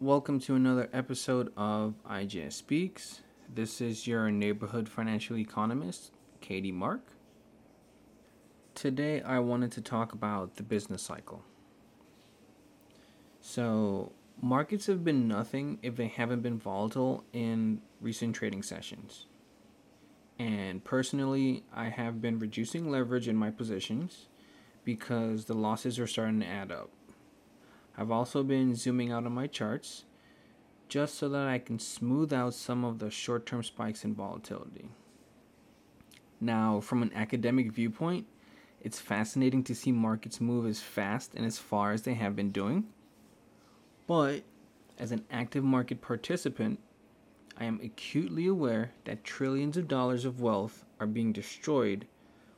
Welcome to another episode of IJS Speaks. This is your neighborhood financial economist, Katie Mark. Today, I wanted to talk about the business cycle. So, markets have been nothing if they haven't been volatile in recent trading sessions. And personally, I have been reducing leverage in my positions because the losses are starting to add up. I've also been zooming out on my charts just so that I can smooth out some of the short term spikes in volatility. Now, from an academic viewpoint, it's fascinating to see markets move as fast and as far as they have been doing. But as an active market participant, I am acutely aware that trillions of dollars of wealth are being destroyed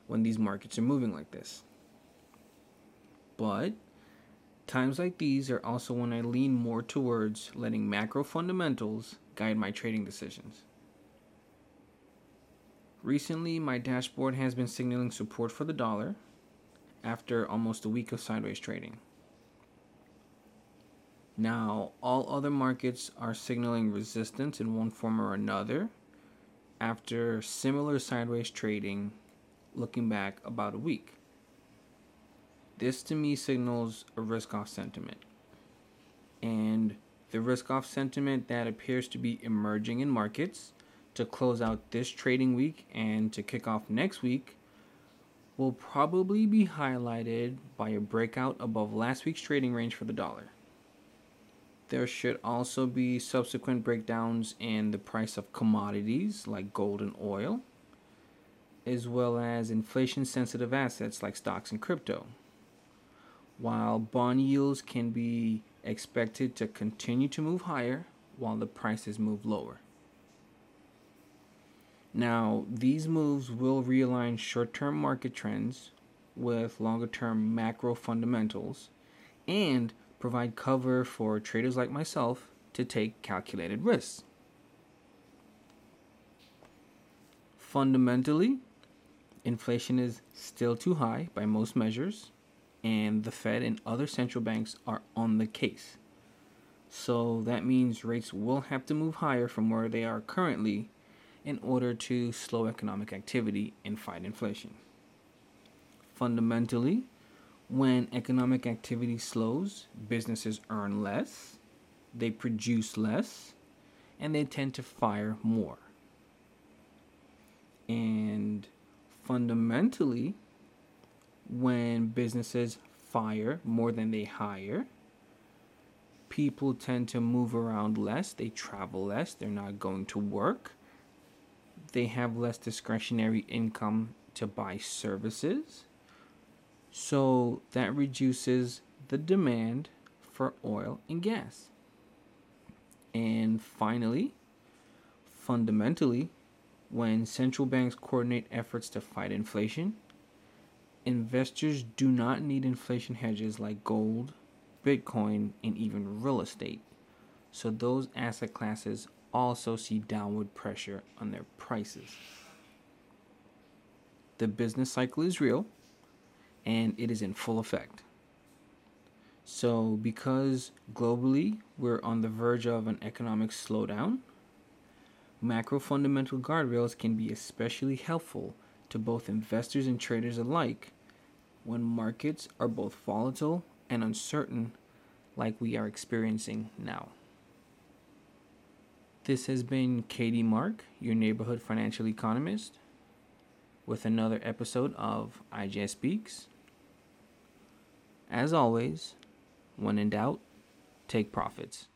when these markets are moving like this. But Times like these are also when I lean more towards letting macro fundamentals guide my trading decisions. Recently, my dashboard has been signaling support for the dollar after almost a week of sideways trading. Now, all other markets are signaling resistance in one form or another after similar sideways trading looking back about a week. This to me signals a risk off sentiment. And the risk off sentiment that appears to be emerging in markets to close out this trading week and to kick off next week will probably be highlighted by a breakout above last week's trading range for the dollar. There should also be subsequent breakdowns in the price of commodities like gold and oil, as well as inflation sensitive assets like stocks and crypto while bond yields can be expected to continue to move higher while the prices move lower. Now, these moves will realign short term market trends with longer term macro fundamentals and provide cover for traders like myself to take calculated risks. Fundamentally, inflation is still too high by most measures and the Fed and other central banks are on the case. So that means rates will have to move higher from where they are currently in order to slow economic activity and fight inflation. Fundamentally, when economic activity slows, businesses earn less, they produce less, and they tend to fire more. And fundamentally, when businesses fire more than they hire. People tend to move around less, they travel less, they're not going to work. They have less discretionary income to buy services. So that reduces the demand for oil and gas. And finally, fundamentally, when central banks coordinate efforts to fight inflation, investors do not need inflation hedges like gold, Bitcoin, and even real estate. So those asset classes also see downward pressure on their prices. The business cycle is real and it is in full effect. So, because globally we're on the verge of an economic slowdown, macro fundamental guardrails can be especially helpful to both investors and traders alike when markets are both volatile and uncertain, like we are experiencing now. This has been Katie Mark, your neighborhood financial economist, with another episode of IJS Speaks. As always, when in doubt, take profits.